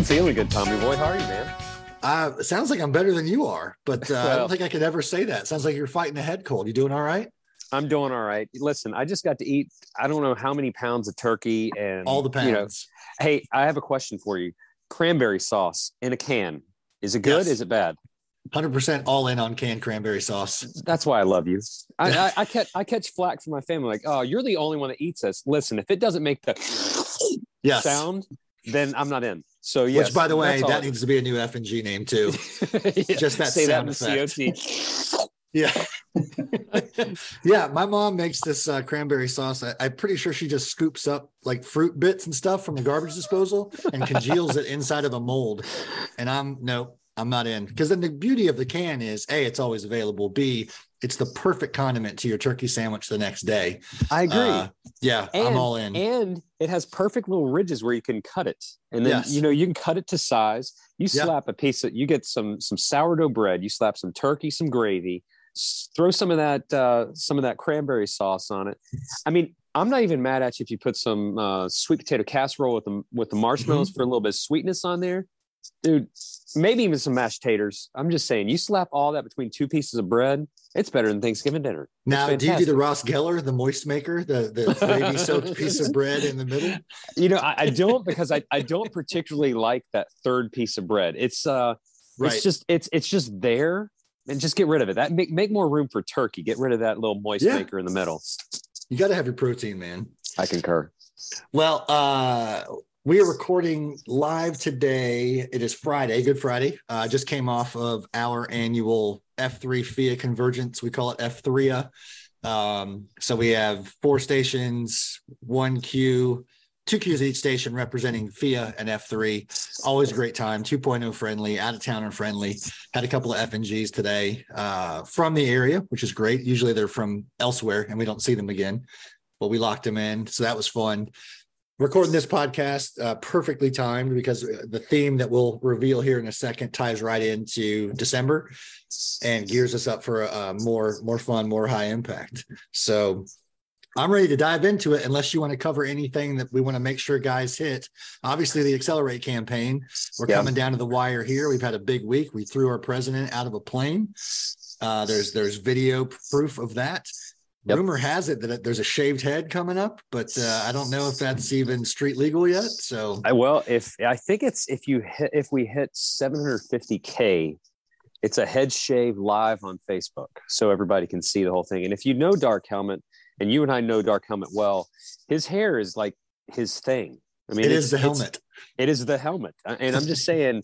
I'm feeling good, Tommy boy. How are you, man? Uh, it sounds like I'm better than you are, but uh, I don't think I could ever say that. Sounds like you're fighting a head cold. You doing all right? I'm doing all right. Listen, I just got to eat. I don't know how many pounds of turkey and All the You know, pounds. hey, I have a question for you. Cranberry sauce in a can. Is it good? Yes. Is it bad? 100% all in on canned cranberry sauce. That's why I love you. I, I, I catch I catch flack from my family, like, oh, you're the only one that eats this. Listen, if it doesn't make the Yes. sound, then I'm not in. So yes, Which, by the way, that needs to be a new F and G name too. Yeah, just that say that sound in effect. COT. Yeah. yeah. My mom makes this uh, cranberry sauce. I, I'm pretty sure she just scoops up like fruit bits and stuff from the garbage disposal and congeals it inside of a mold. And I'm, no, I'm not in. Because then the beauty of the can is A, it's always available. B, it's the perfect condiment to your turkey sandwich the next day. I agree. Uh, yeah. and, I'm all in. And it has perfect little ridges where you can cut it. And then Yes. you know you can cut it to size. You Yeah. slap a piece of you get some some sourdough bread, you slap some turkey, some gravy, throw some of that uh some of that cranberry sauce on it. I mean, I'm not even mad at you if you put some uh sweet potato casserole with the with the marshmallows Mm-hmm. for a little bit of sweetness on there. Dude, maybe even some mashed taters. I'm just saying, you slap all that between two pieces of bread, it's better than Thanksgiving dinner. It's now, do you do the Ross Geller, the moist maker, the, the gravy soaked piece of bread in the middle? You know, I, I don't because I, I don't particularly like that third piece of bread. It's uh Right. it's just it's it's just there and just get rid of it. That make make more room for turkey. Get rid of that little moist Yeah. maker in the middle. you got to have your protein, man. I concur. Well, uh, we are recording live today. It is Friday, Good Friday. Uh, just came off of our annual F3 FIA convergence. We call it F3A. Um, so we have four stations, one queue, two queues each station representing FIA and F3. Always a great time, 2.0 friendly, out of towner friendly. Had a couple of FNGs today uh, from the area, which is great. Usually they're from elsewhere and we don't see them again, but we locked them in. So that was fun recording this podcast uh, perfectly timed because the theme that we'll reveal here in a second ties right into December and gears us up for a, a more more fun, more high impact. So I'm ready to dive into it. Unless you want to cover anything that we want to make sure guys hit. Obviously, the Accelerate campaign. We're Yeah. coming down to the wire here. We've had a big week. We threw our president out of a plane. Uh, there's there's video proof of that. Yep. Rumor has it that there's a shaved head coming up, but uh, I don't know if that's even street legal yet. So I well if I think it's if you hit if we hit 750k, it's a head shave live on Facebook. So everybody can see the whole thing. And if you know Dark Helmet, and you and I know Dark Helmet well, his hair is like his thing. I mean it's- the helmet. It is the helmet. And I'm just saying,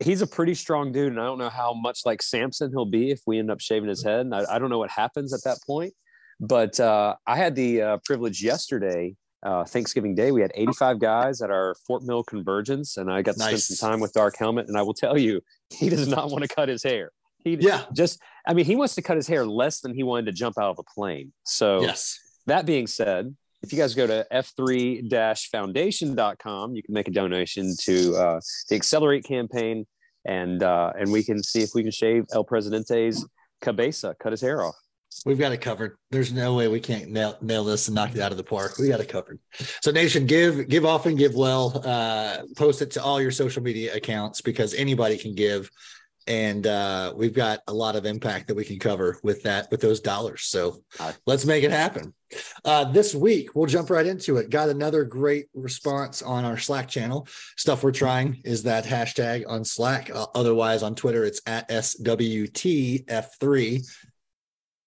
he's a pretty strong dude. And I don't know how much like Samson he'll be if we end up shaving his head. And I, I don't know what happens at that point. But uh, I had the uh, privilege yesterday, uh, Thanksgiving Day, we had 85 guys at our Fort Mill convergence. And I got to Nice. spend some time with Dark Helmet. And I will tell you, he does not want to cut his hair. He Yeah. just, I mean, he wants to cut his hair less than he wanted to jump out of a plane. So, Yes. that being said, if you guys go to f3-foundation.com, you can make a donation to uh, the Accelerate campaign, and uh, and we can see if we can shave El Presidente's cabeza, cut his hair off. We've got it covered. There's no way we can't nail, nail this and knock it out of the park. We got it covered. So, Nation, give give often, give well. Uh, post it to all your social media accounts because anybody can give, and uh, we've got a lot of impact that we can cover with that with those dollars. So, let's make it happen. Uh, this week, we'll jump right into it. Got another great response on our Slack channel. Stuff we're trying is that hashtag on Slack. Uh, otherwise, on Twitter, it's at SWTF3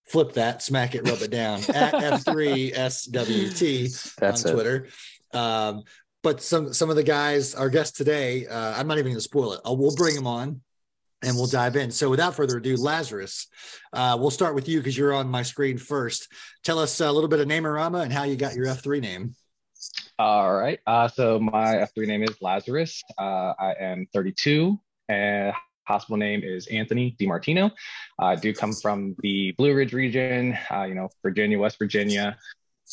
flip that, smack it, rub it down at F3SWT That's on. Twitter. Um, but some some of the guys, our guests today, uh, I'm not even going to spoil it. Uh, we'll bring them on and we'll dive in. So without further ado, Lazarus, uh, we'll start with you because you're on my screen first. Tell us a little bit of Namerama and how you got your F3 name. All right. Uh, so my F3 name is Lazarus. Uh, I am 32 and hospital name is Anthony DiMartino. I do come from the Blue Ridge region, uh, you know, Virginia, West Virginia.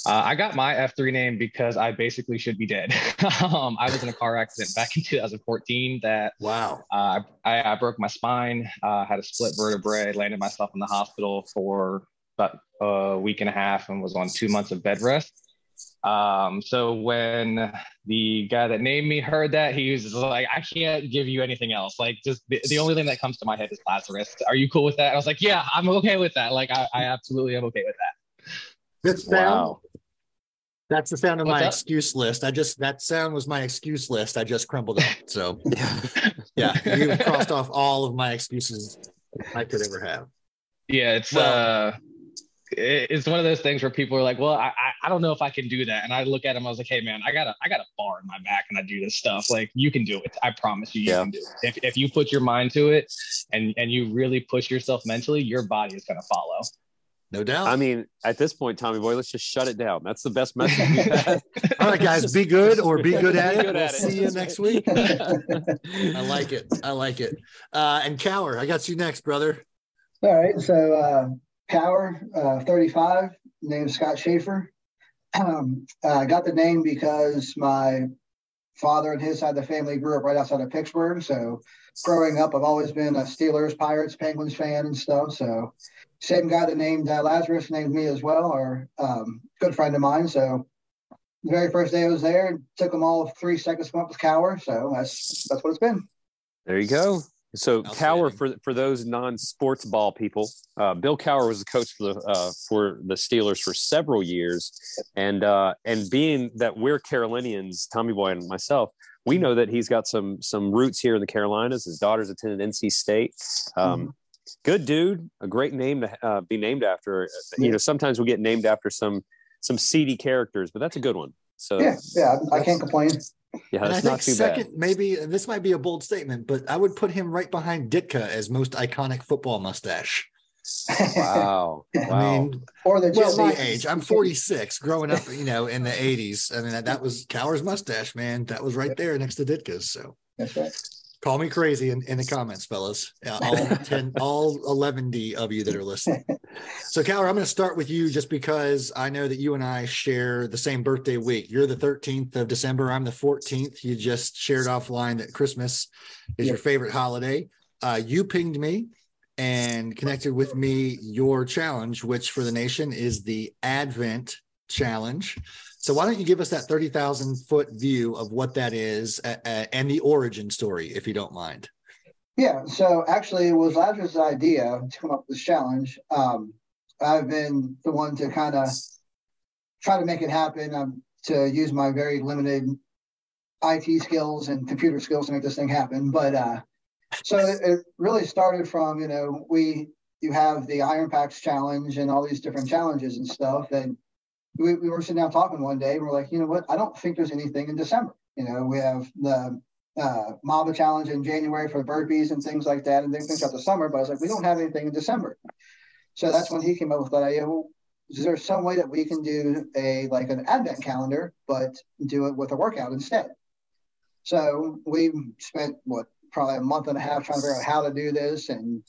Uh, I got my F3 name because I basically should be dead. um, I was in a car accident back in 2014 that Wow. uh, I, I broke my spine, uh, had a split vertebrae, landed myself in the hospital for about a week and a half and was on two months of bed rest. Um, so when the guy that named me heard that, he was like, I can't give you anything else. Like, just the, the only thing that comes to my head is Lazarus. Are you cool with that? I was like, Yeah, I'm okay with that. Like, I, I absolutely am okay with that. Good sound. Wow. That's the sound of What's my up? excuse list. I just that sound was my excuse list. I just crumbled it. So yeah, you've crossed off all of my excuses I could ever have. Yeah, it's well, uh it's one of those things where people are like, well, I, I don't know if I can do that. And I look at him, I was like, hey man, I got a I got a bar in my back and I do this stuff. Like you can do it. I promise you, you yeah. can do it. If, if you put your mind to it and and you really push yourself mentally, your body is gonna follow. No doubt. I mean, at this point, Tommy Boy, let's just shut it down. That's the best message we've had. All right, guys, be good or be good at it. Good we'll see you next week. I like it. I like it. Uh, and Cowher, I got you next, brother. All right. So uh, Cowher, uh, 35, named Scott Schaefer. Um, I got the name because my father and his side of the family grew up right outside of Pittsburgh. So growing up, I've always been a Steelers, Pirates, Penguins fan and stuff. So same guy that named uh, Lazarus named me as well, or um, good friend of mine. So the very first day I was there, took them all three seconds to come up with Cowher. So that's that's what it's been. There you go. So Cowher for for those non-sports ball people, uh, Bill Cowher was the coach for the uh, for the Steelers for several years, and uh, and being that we're Carolinians, Tommy Boy and myself, we know that he's got some some roots here in the Carolinas. His daughters attended NC State. Um, mm-hmm. Good dude, a great name to uh, be named after. You know, sometimes we get named after some some seedy characters, but that's a good one. So yeah, yeah, I can't complain. Yeah, that's not too second, bad. Maybe this might be a bold statement, but I would put him right behind Ditka as most iconic football mustache. Wow. I mean, or the well, my age. I'm 46, growing up, you know, in the 80s. I mean, that, that was Cowher's mustache, man. That was right there next to Ditka's. So that's right. Call me crazy in, in the comments, fellas. all 10, all 11 D of you that are listening. So, Cowher, I'm going to start with you just because I know that you and I share the same birthday week. You're the 13th of December. I'm the 14th. You just shared offline that Christmas is your favorite holiday. Uh, you pinged me and connected with me your challenge, which for the nation is the Advent Challenge. So why don't you give us that 30,000 foot view of what that is uh, and the origin story, if you don't mind? Yeah. So actually, it was Lazarus' idea to come up with this challenge. Um, I've been the one to kind of try to make it happen. Um, to use my very limited IT skills and computer skills to make this thing happen. But uh, so it, it really started from you know we you have the Iron Pax challenge and all these different challenges and stuff and we, we were sitting down talking one day and we're like, you know what? I don't think there's anything in December. You know, we have the uh, Mamba Challenge in January for burpees and things like that, and then finish out the summer. But I was like, we don't have anything in December. So that's when he came up with that idea. Well, is there some way that we can do a like an advent calendar, but do it with a workout instead? So we spent what probably a month and a half trying to figure out how to do this and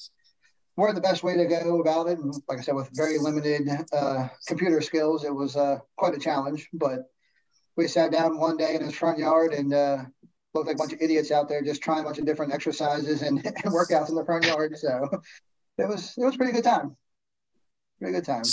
where the best way to go about it. And like I said, with very limited uh, computer skills, it was uh, quite a challenge. But we sat down one day in his front yard and uh, looked like a bunch of idiots out there just trying a bunch of different exercises and, and workouts in the front yard. So it was it was pretty good time. Pretty good time.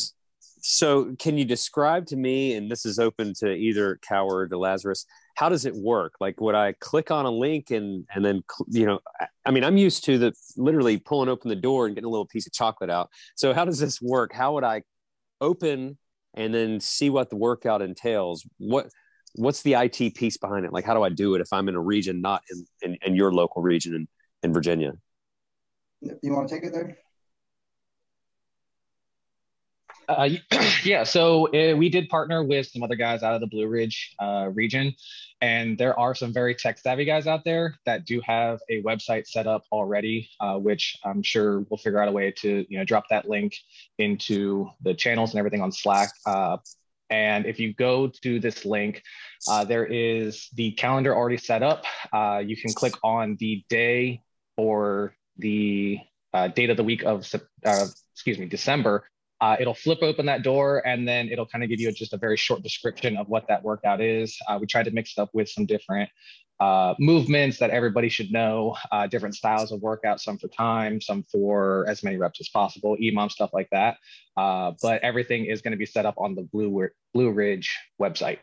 So, can you describe to me, and this is open to either Cowher or Lazarus, how does it work? Like, would I click on a link and and then you know, I mean, I'm used to the literally pulling open the door and getting a little piece of chocolate out. So, how does this work? How would I open and then see what the workout entails? What what's the IT piece behind it? Like, how do I do it if I'm in a region not in in, in your local region in, in Virginia? You want to take it there? Uh, yeah, so uh, we did partner with some other guys out of the Blue Ridge uh, region, and there are some very tech savvy guys out there that do have a website set up already, uh, which I'm sure we'll figure out a way to you know drop that link into the channels and everything on Slack. Uh, and if you go to this link, uh, there is the calendar already set up. you can click on the day or the date of the week of excuse me December uh, it'll flip open that door and then it'll kind of give you just a very short description of what that workout is. Uh, we tried to mix it up with some different uh, movements that everybody should know, uh, different styles of workout, some for time, some for as many reps as possible, EMOM stuff like that. Uh, but everything is going to be set up on the Blue, Blue Ridge website.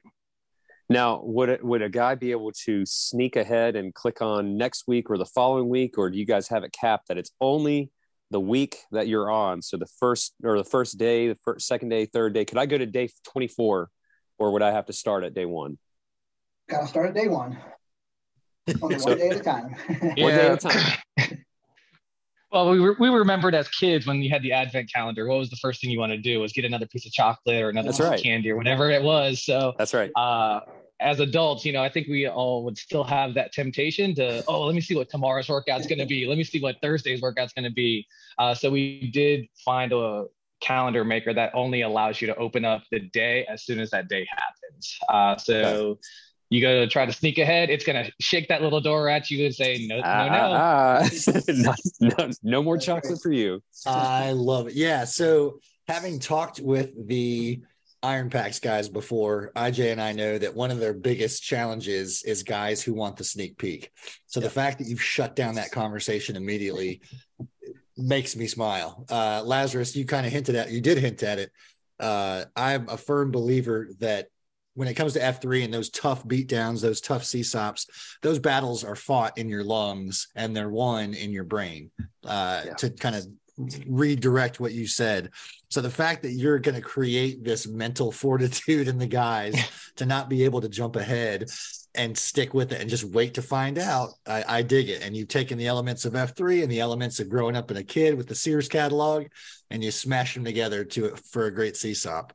Now, would would a guy be able to sneak ahead and click on next week or the following week, or do you guys have it capped that it's only the week that you're on? So the first or the first day, the first, second day, third day. Could I go to day 24, or would I have to start at day one? Got to start at day one. Only one day at a time. One day at a time. Well, we, re- we remembered as kids when you had the advent calendar, what was the first thing you want to do was get another piece of chocolate or another That's piece right. of candy or whatever it was. So That's right. uh, as adults, you know, I think we all would still have that temptation to, oh, let me see what tomorrow's workout's going to be. Let me see what Thursday's workout's going to be. Uh, so we did find a calendar maker that only allows you to open up the day as soon as that day happens. Uh, so you go to try to sneak ahead, it's going to shake that little door at you and say, no, no, no. Ah, ah, ah. no, no, no more chocolate for you. I love it. Yeah. So having talked with the Iron Pax guys before, IJ and I know that one of their biggest challenges is guys who want the sneak peek. So the fact that you've shut down that conversation immediately makes me smile. Uh, Lazarus, you kind of hinted at, you did hint at it. Uh, I'm a firm believer that when it comes to F3 and those tough beatdowns, those tough CSOPs, those battles are fought in your lungs and they're won in your brain uh, Yeah. to kind of redirect what you said. So the fact that you're going to create this mental fortitude in the guys to not be able to jump ahead and stick with it and just wait to find out, I, I dig it. And you've taken the elements of F3 and the elements of growing up in a kid with the Sears catalog and you smash them together to for a great CSOP.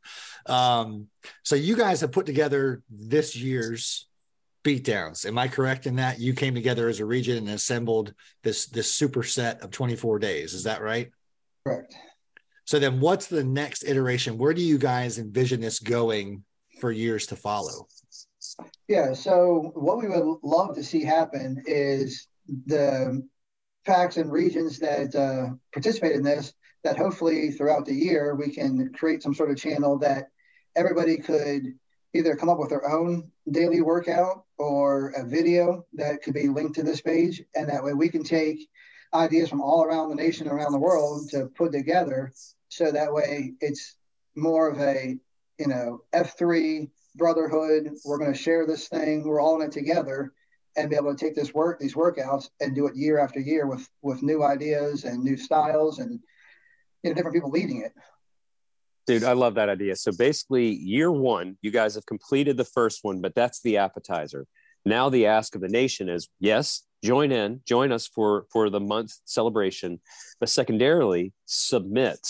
Um, so you guys have put together this year's beatdowns. Am I correct in that you came together as a region and assembled this this superset of 24 days? Is that right? Correct. So then what's the next iteration? Where do you guys envision this going for years to follow? Yeah. So what we would love to see happen is the packs and regions that uh, participate in this. That hopefully throughout the year we can create some sort of channel that everybody could either come up with their own daily workout or a video that could be linked to this page, and that way we can take ideas from all around the nation, around the world to put together, so that way it's more of a you know F3 brotherhood. We're going to share this thing. We're all in it together, and be able to take this work, these workouts, and do it year after year with with new ideas and new styles, and you know different people leading it. Dude, I love that idea. So basically, year one, you guys have completed the first one, but that's the appetizer. Now the ask of the nation is yes, join in, join us for for the month celebration, but secondarily, submit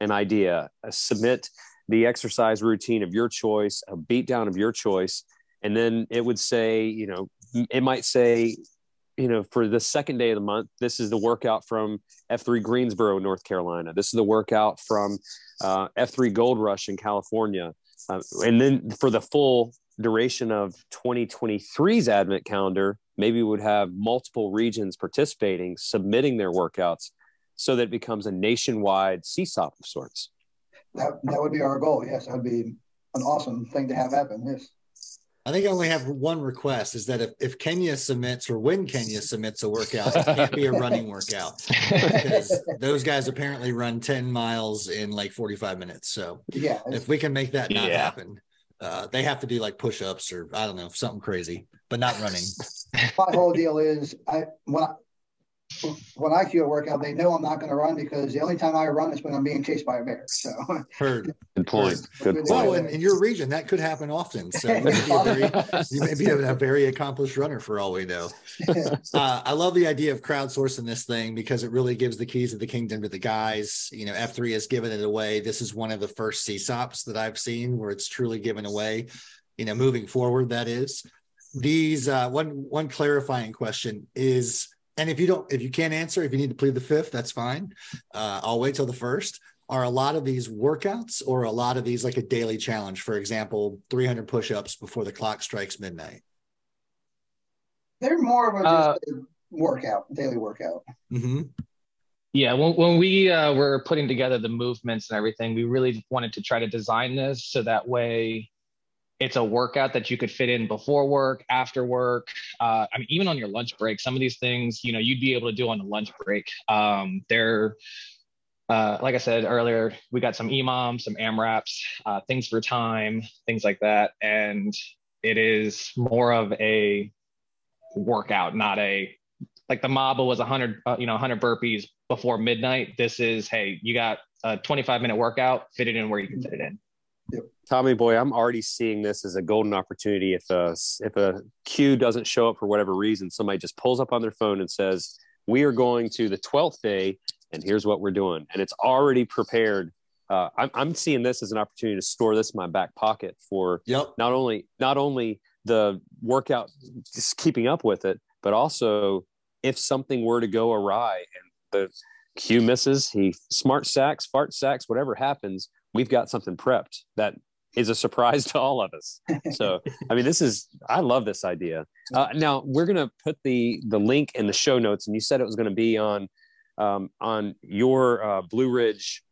an idea, uh, submit the exercise routine of your choice, a beatdown of your choice, and then it would say, you know, it might say, you know, for the second day of the month, this is the workout from F3 Greensboro, North Carolina. This is the workout from uh, F3 Gold Rush in California. Uh, and then for the full duration of 2023's Advent calendar, maybe we would have multiple regions participating, submitting their workouts so that it becomes a nationwide CSOP of sorts. That that would be our goal. Yes, that would be an awesome thing to have happen. Yes. I think I only have one request is that if, if Kenya submits or when Kenya submits a workout, it can't be a running workout because those guys apparently run 10 miles in like 45 minutes. So Yeah. if we can make that not Yeah. happen, uh, they have to do like push ups or I don't know, something crazy, but not running. my whole deal is I when I when I do a workout, they know I'm not going to run because the only time I run is when I'm being chased by a bear. So Heard. Good point. Good Well, in, in your region, that could happen often. So you may be a very, you may be a very accomplished runner for all we know. Uh, I love the idea of crowdsourcing this thing because it really gives the keys of the kingdom to the guys. You know, F3 has given it away. This is one of the first CSOPs that I've seen where it's truly given away. You know, moving forward, that is. These uh, one one clarifying question is, and if you don't, if you can't answer, if you need to plead the fifth, that's fine. Uh, I'll wait till the first. Are a lot of these workouts or a lot of these like a daily challenge? For example, 300 push-ups before the clock strikes midnight. they're more of a Uh, workout, daily workout. Mm-hmm. Yeah, when, when we uh, were putting together the movements and everything, we really wanted to try to design this so that way it's a workout that you could fit in before work, after work. Uh, I mean, even on your lunch break, some of these things, you know, you'd be able to do on a lunch break. Um, they're, uh, like I said earlier, we got some EMOM, some AMRAPs, uh, things for time, things like that. And it is more of a workout, not a like the MABA was 100, uh, you know, 100 burpees before midnight. This is, hey, you got a 25 minute workout, fit it in where you can fit it in. Tommy boy, I'm already seeing this as a golden opportunity. If a if a queue doesn't show up for whatever reason, somebody just pulls up on their phone and says, "We are going to the 12th day, and here's what we're doing," and it's already prepared. Uh, I'm, I'm seeing this as an opportunity to store this in my back pocket for Yep. not only not only the workout, just keeping up with it, but also if something were to go awry and the cue misses, he smart sacks, fart sacks, whatever happens, we've got something prepped that is a surprise to all of us. So, I mean, this is I love this idea. Uh, now we're gonna put the the link in the show notes, and you said it was to be on um, on your uh, Blue Ridge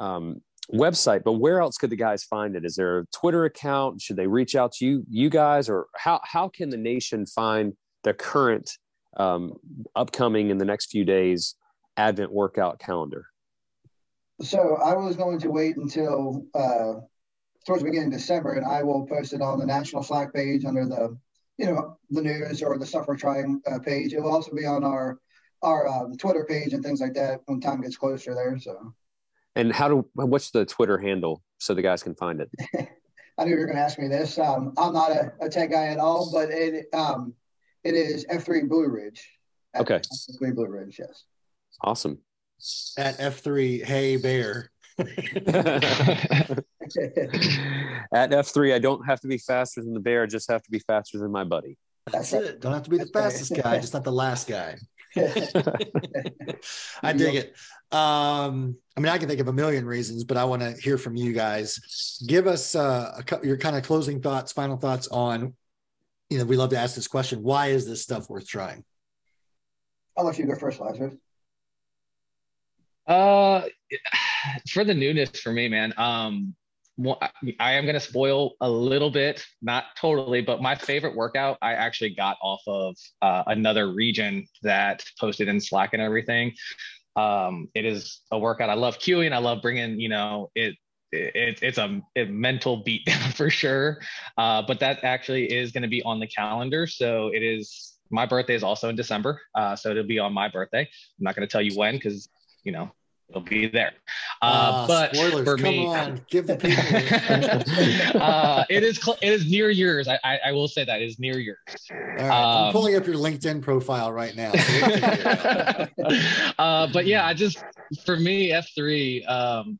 um, website. But where else could the guys find it? Is there a Twitter account? Should they reach out to you you guys, or how how can the nation find the current um, upcoming in the next few days Advent workout calendar? So I was going to wait until uh, towards the beginning of December, and I will post it on the national Slack page under the, you know, the news or the Suffer Trying uh, page. It will also be on our our um, Twitter page and things like that when time gets closer there. So. And how do what's the Twitter handle so the guys can find it? I knew you were going to ask me this. Um, I'm not a, a, tech guy at all, but it um, it is F3 Blue Ridge. Okay. F3 Blue Ridge, yes. Awesome. At F3, hey bear. At F3, I don't have to be faster than the bear. I just have to be faster than my buddy. That's it. Don't have to be the fastest guy, just not the last guy. I dig it. Um, I mean, I can think of a million reasons, but I want to hear from you guys. Give us uh, a couple, your kind of closing thoughts, final thoughts on, you know, we love to ask this question: Why is this stuff worth trying? I'll let you go first, Lazarus. Uh, for the newness for me, man. Um, I am going to spoil a little bit, not totally, but my favorite workout I actually got off of uh, another region that posted in Slack and everything. Um, it is a workout I love queuing. I love bringing, you know, it. it it's a, a mental beat for sure, uh, but that actually is going to be on the calendar. So it is. My birthday is also in December, uh, so it'll be on my birthday. I'm not going to tell you when because you know it'll be there. Uh, uh, but spoilers, for come me, on, give the people. uh, it is cl- it is near yours. I, I, I will say that it is near yours. Right, um, I'm pulling up your LinkedIn profile right now. uh, but yeah, I just for me F three. Um,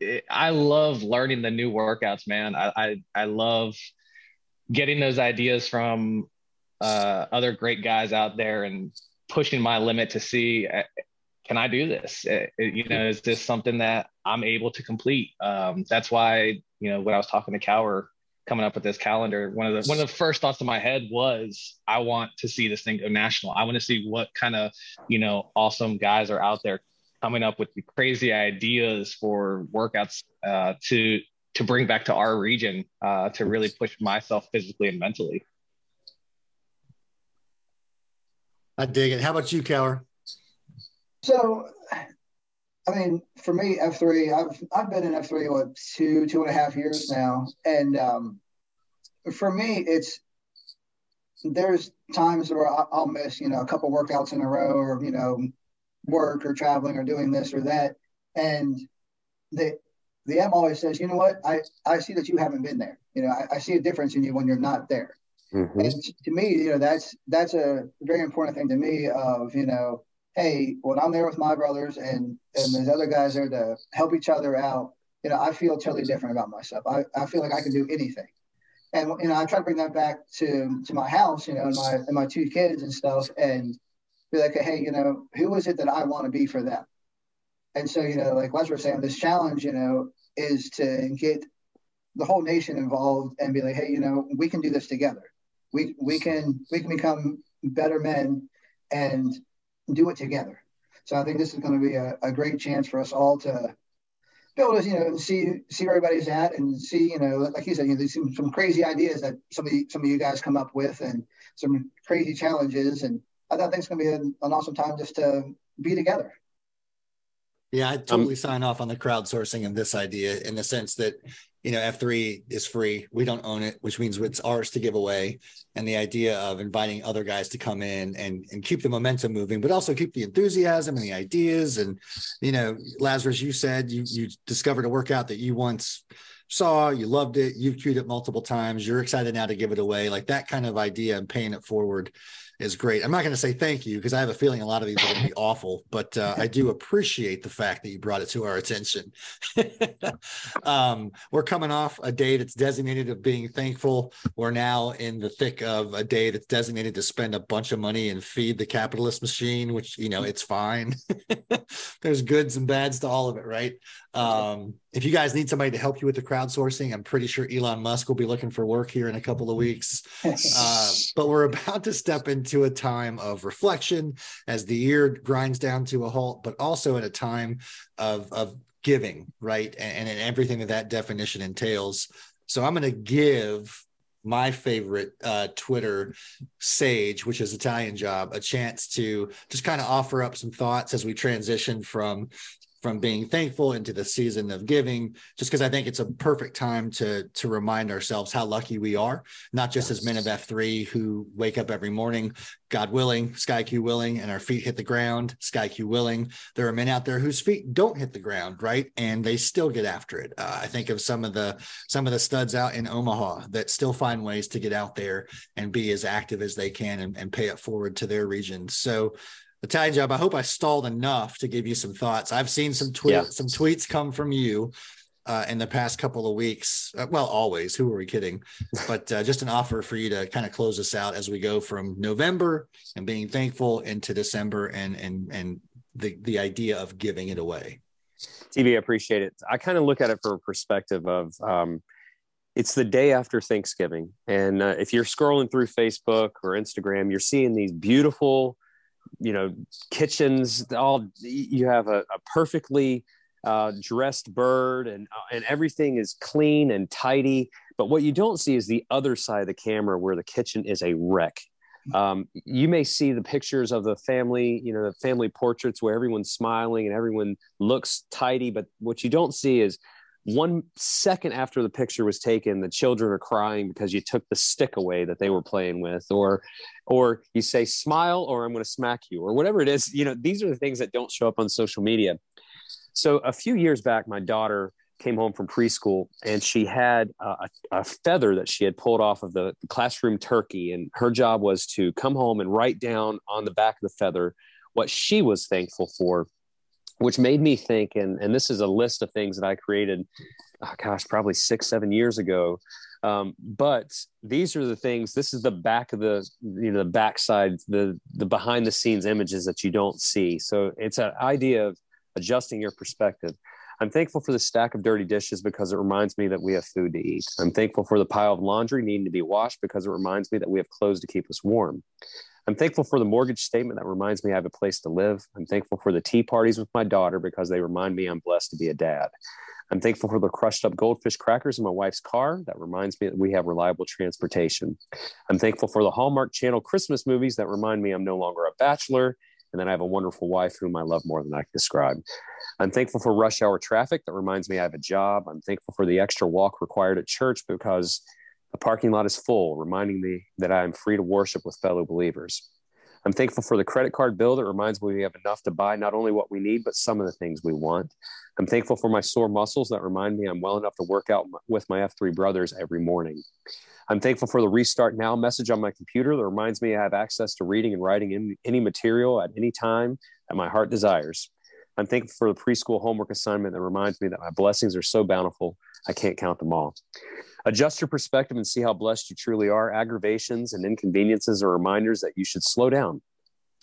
it, I love learning the new workouts, man. I I, I love getting those ideas from uh, other great guys out there and pushing my limit to see uh, can I do this? It, it, you know, is this something that I'm able to complete? Um, that's why, you know, when I was talking to Cowher coming up with this calendar, one of the one of the first thoughts in my head was, I want to see this thing go national. I want to see what kind of, you know, awesome guys are out there coming up with crazy ideas for workouts uh, to to bring back to our region uh, to really push myself physically and mentally. I dig it. How about you, Cower? So, I mean, for me, F three, I've I've been in F three what two two and a half years now, and um, for me, it's there's times where I'll miss you know a couple workouts in a row, or you know, work or traveling or doing this or that, and the the M always says, you know what, I I see that you haven't been there. You know, I, I see a difference in you when you're not there. Mm-hmm. And to me, you know, that's that's a very important thing to me. Of you know hey, when I'm there with my brothers and and there's other guys there to help each other out, you know, I feel totally different about myself. I, I feel like I can do anything. And you know, I try to bring that back to to my house, you know, and my and my two kids and stuff, and be like, hey, you know, who is it that I want to be for them? And so, you know, like Wes was saying, this challenge, you know, is to get the whole nation involved and be like, hey, you know, we can do this together. We we can we can become better men and do it together. So I think this is going to be a, a great chance for us all to be able to, you know, and see see where everybody's at and see, you know, like you said, you know, some, some crazy ideas that some of the, some of you guys come up with and some crazy challenges. And I think it's going to be an, an awesome time just to be together. Yeah, I totally um, sign off on the crowdsourcing and this idea in the sense that you know f3 is free. We don't own it which means it's ours to give away. And the idea of inviting other guys to come in and and keep the momentum moving but also keep the enthusiasm and the ideas. And you know lazarus you said you you discovered a workout that you once saw you loved it you've queued it multiple times you're excited now to give it away like that kind of idea and paying it forward is great. I'm not going to say thank you because I have a feeling a lot of these are going to be awful, but uh, I do appreciate the fact that you brought it to our attention. um, we're coming off a day that's designated of being thankful. We're now in the thick of a day that's designated to spend a bunch of money and feed the capitalist machine, which, you know, it's fine. There's goods and bads to all of it, right? Um, if you guys need somebody to help you with the crowdsourcing, I'm pretty sure Elon Musk will be looking for work here in a couple of weeks. Uh, but we're about to step into a time of reflection as the year grinds down to a halt, but also in a time of, of giving, right? And, and everything that that definition entails. So I'm going to give my favorite uh, Twitter sage, which is Italian job, a chance to just kind of offer up some thoughts as we transition from from being thankful into the season of giving just because i think it's a perfect time to to remind ourselves how lucky we are not just as men of f3 who wake up every morning god willing sky q willing and our feet hit the ground sky q willing. There are men out there whose feet don't hit the ground right? And they still get after it. Uh, i think of some of the some of the studs out in omaha that still find ways to get out there and be as active as they can and, and pay it forward to their region. So Italian job. I hope I stalled enough to give you some thoughts. I've seen some tweet, yeah. some tweets come from you uh, in the past couple of weeks. Uh, well, always. Who are we kidding? But uh, just an offer for you to kind of close us out as we go from November and being thankful into December and and and the the idea of giving it away. TV, I appreciate it. I kind of look at it from a perspective of. Um, it's the day after Thanksgiving. And uh, if you're scrolling through Facebook or Instagram, you're seeing these beautiful you know kitchens all you have a, a perfectly uh, dressed bird and uh, and everything is clean and tidy. But what you don't see is the other side of the camera where the kitchen is a wreck. Um, you may see the pictures of the family you know the family portraits where everyone's smiling and everyone looks tidy but what you don't see is one second after the picture was taken the children are crying because you took the stick away that they were playing with or or you say smile or i'm going to smack you or whatever it is. You know these are the things that don't show up on social media. So a few years back my daughter came home from preschool and she had a, a feather that she had pulled off of the classroom turkey and her job was to come home and write down on the back of the feather what she was thankful for which made me think and and this is a list of things that i created oh gosh probably six seven years ago. Um, but these are the things this is the back of the you know the backside the the behind the scenes images that you don't see. So it's an idea of adjusting your perspective. I'm thankful for the stack of dirty dishes because it reminds me that we have food to eat. I'm thankful for the pile of laundry needing to be washed because it reminds me that we have clothes to keep us warm I'm thankful for the mortgage statement that reminds me I have a place to live. I'm thankful for the tea parties with my daughter because they remind me I'm blessed to be a dad. I'm thankful for the crushed up goldfish crackers in my wife's car. That reminds me that we have reliable transportation. I'm thankful for the Hallmark Channel Christmas movies that remind me I'm no longer a bachelor and that I have a wonderful wife whom I love more than I can describe. I'm thankful for rush hour traffic that reminds me I have a job. I'm thankful for the extra walk required at church because the parking lot is full, reminding me that I am free to worship with fellow believers. I'm thankful for the credit card bill that reminds me we have enough to buy not only what we need, but some of the things we want. I'm thankful for my sore muscles that remind me I'm well enough to work out with my F3 brothers every morning. I'm thankful for the restart now message on my computer that reminds me I have access to reading and writing any material at any time that my heart desires. I'm thankful for the preschool homework assignment that reminds me that my blessings are so bountiful, I can't count them all. Adjust your perspective and see how blessed you truly are. Aggravations and inconveniences are reminders that you should slow down,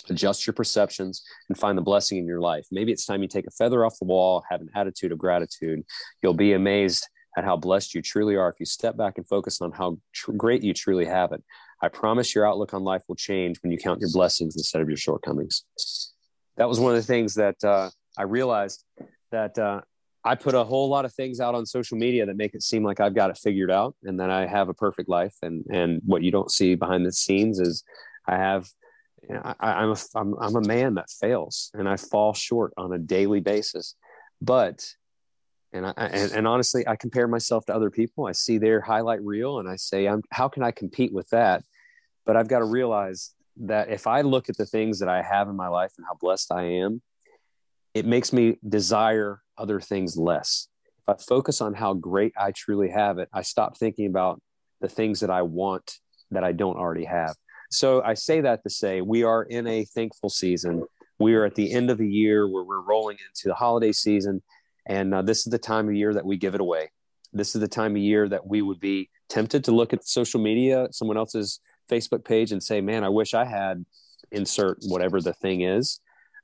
adjust your perceptions, and find the blessing in your life. Maybe it's time you take a feather off the wall, have an attitude of gratitude. You'll be amazed at how blessed you truly are if you step back and focus on how tr- great you truly have it. I promise your outlook on life will change when you count your blessings instead of your shortcomings. That was one of the things that uh, I realized that uh, I put a whole lot of things out on social media that make it seem like I've got it figured out and that I have a perfect life. And and what you don't see behind the scenes is I have I, I'm, a, I'm, I'm a man that fails and I fall short on a daily basis. But, and, I, and, and honestly, I compare myself to other people. I see their highlight reel and I say, I'm, how can I compete with that? But I've got to realize that if I look at the things that I have in my life and how blessed I am, it makes me desire other things less. If I focus on how great I truly have it, I stop thinking about the things that I want that I don't already have. So I say that to say we are in a thankful season. We are at the end of the year where we're rolling into the holiday season. And uh, this is the time of year that we give it away. This is the time of year that we would be tempted to look at social media, someone else's Facebook page, and say, man, I wish I had insert whatever the thing is.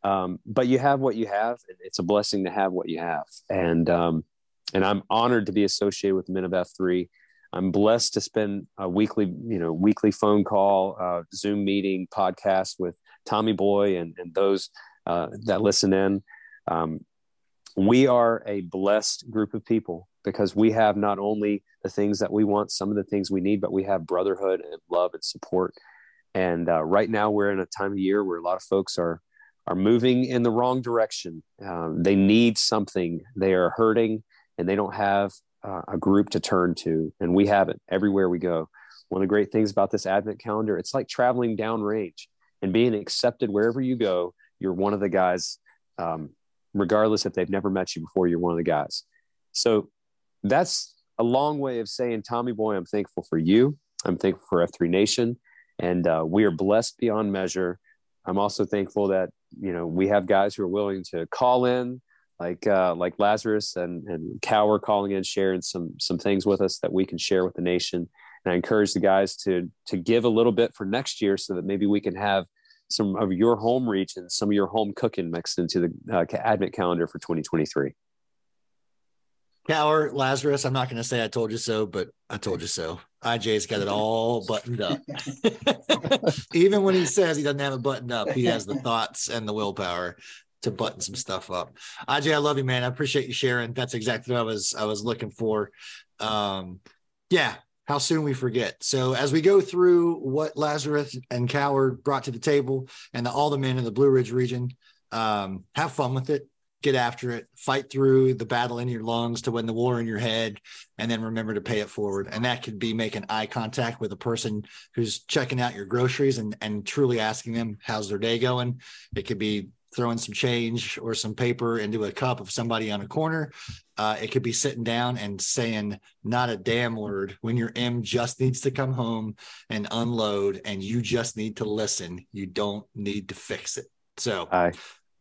Um, but you have what you have. It's a blessing to have what you have. And, um, and I'm honored to be associated with Men of F3. I'm blessed to spend a weekly, you know, weekly phone call, uh, Zoom meeting, podcast with Tommy Boy and, and those uh, that listen in. Um, we are a blessed group of people because we have not only the things that we want, some of the things we need, but we have brotherhood and love and support. And uh, right now, we're in a time of year where a lot of folks are are moving in the wrong direction. Um, they need something. They are hurting, and they don't have uh, a group to turn to, and we have it everywhere we go. One of the great things about this Advent calendar, it's like traveling downrange and being accepted wherever you go. You're one of the guys, um, regardless if they've never met you before. You're one of the guys. So that's a long way of saying, Tommy Boy, I'm thankful for you. I'm thankful for F3 Nation, and uh, we are blessed beyond measure. I'm also thankful that you know we have guys who are willing to call in like uh, like Lazarus and and Cowher calling in, sharing some some things with us that we can share with the nation. And I encourage the guys to to give a little bit for next year, so that maybe we can have some of your home regions, some of your home cooking mixed into the uh, Advent calendar for 2023. Cowher, Lazarus, I'm not going to say I told you so, but I told you so. IJ's got it all buttoned up. Even when he says he doesn't have it buttoned up, he has the thoughts and the willpower to button some stuff up. IJ, I love you, man. I appreciate you sharing. That's exactly what I was I was looking for. Um, yeah, how soon we forget. So as we go through what Lazarus and Cowher brought to the table and the, all the men in the Blue Ridge region, um, have fun with it. Get after it, fight through the battle in your lungs to win the war in your head, and then remember to pay it forward. And that could be making eye contact with a person who's checking out your groceries and, and truly asking them, How's their day going? It could be throwing some change or some paper into a cup of somebody on a corner. Uh, it could be sitting down and saying not a damn word when your M just needs to come home and unload, and you just need to listen. You don't need to fix it. So, Hi.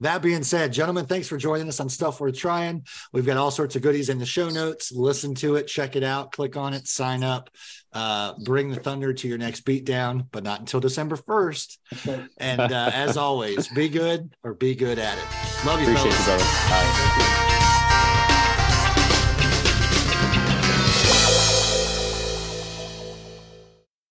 That being said, gentlemen, thanks for joining us on Stuff Worth Trying. We've got all sorts of goodies in the show notes. Listen to it, check it out, click on it, sign up, uh, bring the thunder to your next beatdown, but not until December 1st. And uh, as always, be good or be good at it. Love you, Appreciate fellas. you, brother. Bye.